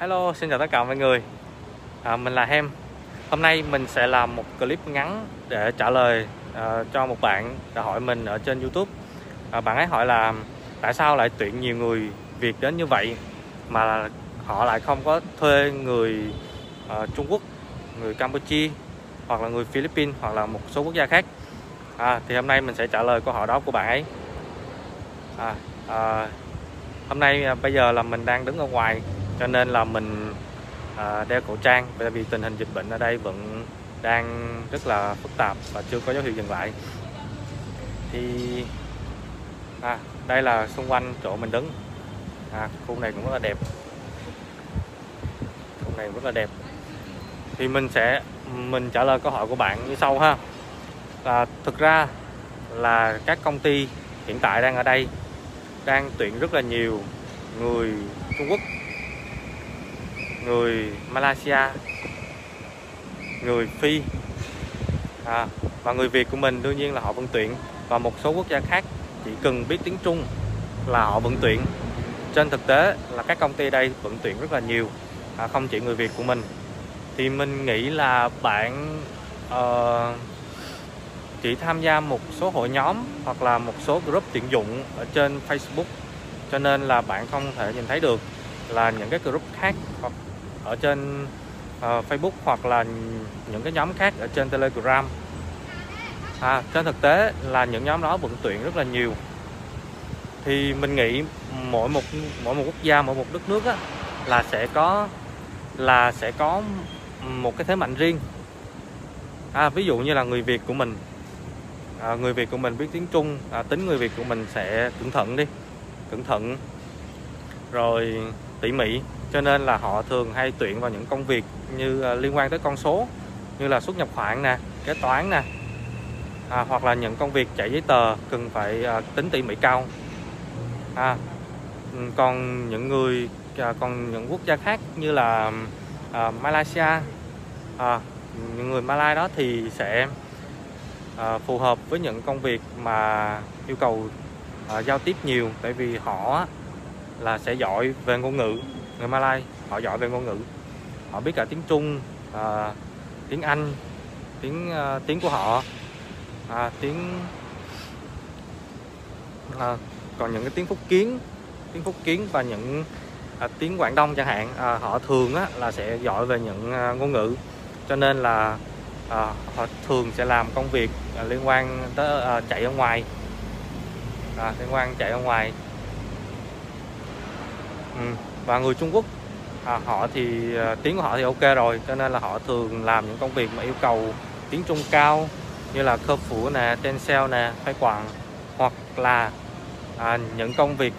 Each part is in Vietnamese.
Hello, xin chào tất cả mọi người. À, Mình là Hem. Hôm nay mình sẽ làm một clip ngắn để trả lời uh, cho một bạn đã hỏi mình ở trên Youtube. À, Bạn ấy hỏi là tại sao lại tuyển nhiều người Việt đến như vậy Mà họ lại không có thuê người uh, Trung Quốc, người Campuchia Hoặc là người Philippines hoặc là một số quốc gia khác. À, Thì hôm nay mình sẽ trả lời câu hỏi đó của bạn ấy. À, à, Hôm nay à, bây giờ là mình đang đứng ở ngoài cho nên là mình à, đeo khẩu trang. Bởi vì tình hình dịch bệnh ở đây vẫn đang rất là phức tạp và chưa có dấu hiệu dừng lại. Thì à, đây là xung quanh chỗ mình đứng. À, khu này cũng rất là đẹp. Khu này rất là đẹp. Thì mình sẽ mình trả lời câu hỏi của bạn như sau ha. Là thực ra là các công ty hiện tại đang ở đây đang tuyển rất là nhiều người Trung Quốc người Malaysia. Người Phi. À, và người Việt của mình đương nhiên là họ vận tuyển. Và một số quốc gia khác chỉ cần biết tiếng Trung là họ vận tuyển. Trên thực tế là các công ty đây vận tuyển rất là nhiều à, không chỉ người Việt của mình. Thì mình nghĩ là bạn uh, chỉ tham gia một số hội nhóm hoặc là một số group tuyển dụng ở trên Facebook. Cho nên là bạn không thể nhìn thấy được là những cái group khác hoặc ở trên uh, Facebook hoặc là những cái nhóm khác ở trên Telegram. À, trên thực tế là những nhóm đó vẫn tuyển rất là nhiều. Thì mình nghĩ mỗi một mỗi một quốc gia mỗi một đất nước á, là sẽ có là sẽ có một cái thế mạnh riêng. À, ví dụ như là người Việt của mình. À, người Việt của mình biết tiếng Trung à, tính người Việt của mình sẽ cẩn thận đi cẩn thận. Rồi tỉ mỉ cho nên là họ thường hay tuyển vào những công việc như ờ, liên quan tới con số như là xuất nhập khoản nè kế toán nè à, hoặc là những công việc chạy giấy tờ cần phải à, tính tỉ mỉ cao. À, còn những người à, còn những quốc gia khác như là à, Malaysia à, những người Malaysia đó thì sẽ à, phù hợp với những công việc mà yêu cầu à, giao tiếp nhiều. Tại vì họ là sẽ giỏi về ngôn ngữ người Malay họ giỏi về ngôn ngữ. Họ biết cả tiếng Trung à, tiếng Anh tiếng à, tiếng của họ à, tiếng à, còn những cái tiếng Phúc Kiến tiếng Phúc Kiến và những à, tiếng Quảng Đông chẳng hạn à, họ thường á, là sẽ giỏi về những à, ngôn ngữ. Cho nên là à, họ thường sẽ làm công việc à, liên quan tới à, chạy ở ngoài. À, liên quan chạy ở ngoài. Ừ và người Trung Quốc à, họ thì à, tiếng của họ thì ok rồi cho nên là họ thường làm những công việc mà yêu cầu tiếng Trung cao như là cơ phủ nè, trên sale nè, phái quản hoặc là à, những công việc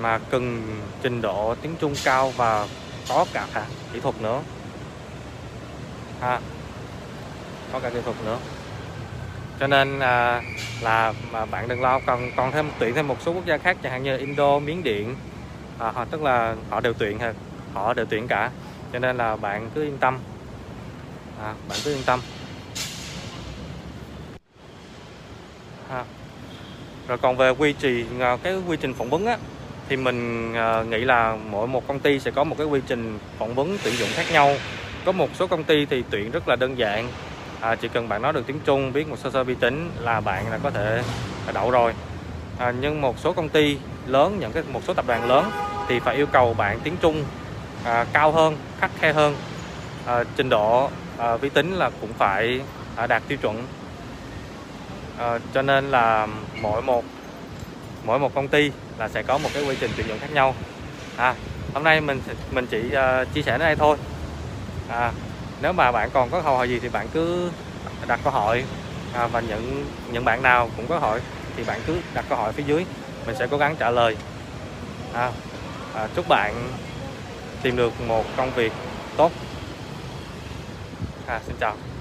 mà cần trình độ tiếng Trung cao và có cả kỹ thuật nữa. À, có cả kỹ thuật nữa. Cho nên à, là mà bạn đừng lo còn còn thêm tuyển thêm một số quốc gia khác chẳng hạn như Indo, Miến Điện à, họ tức là họ đều tuyển họ đều tuyển cả. Cho nên là bạn cứ yên tâm. À, bạn cứ yên tâm. À. rồi còn về quy trình à, cái quy trình phỏng vấn á thì mình à, nghĩ là mỗi một công ty sẽ có một cái quy trình phỏng vấn tuyển dụng khác nhau. Có một số công ty thì tuyển rất là đơn giản. À, chỉ cần bạn nói được tiếng Trung biết một sơ sơ vi tính là bạn là có thể đậu rồi à, nhưng một số công ty lớn những cái một số tập đoàn lớn thì phải yêu cầu bạn tiếng Trung à, cao hơn khắc khe hơn. À, trình độ à, vi tính là cũng phải à, đạt tiêu chuẩn. À, cho nên là mỗi một mỗi một công ty là sẽ có một cái quy trình tuyển dụng khác nhau. À, hôm nay mình mình chỉ uh, chia sẻ đến đây thôi. À, nếu mà bạn còn có câu hỏi gì thì bạn cứ đặt câu hỏi. À, và những những bạn nào cũng có hỏi thì bạn cứ đặt câu hỏi phía dưới mình sẽ cố gắng trả lời. À, à, chúc bạn tìm được một công việc tốt. À, xin chào.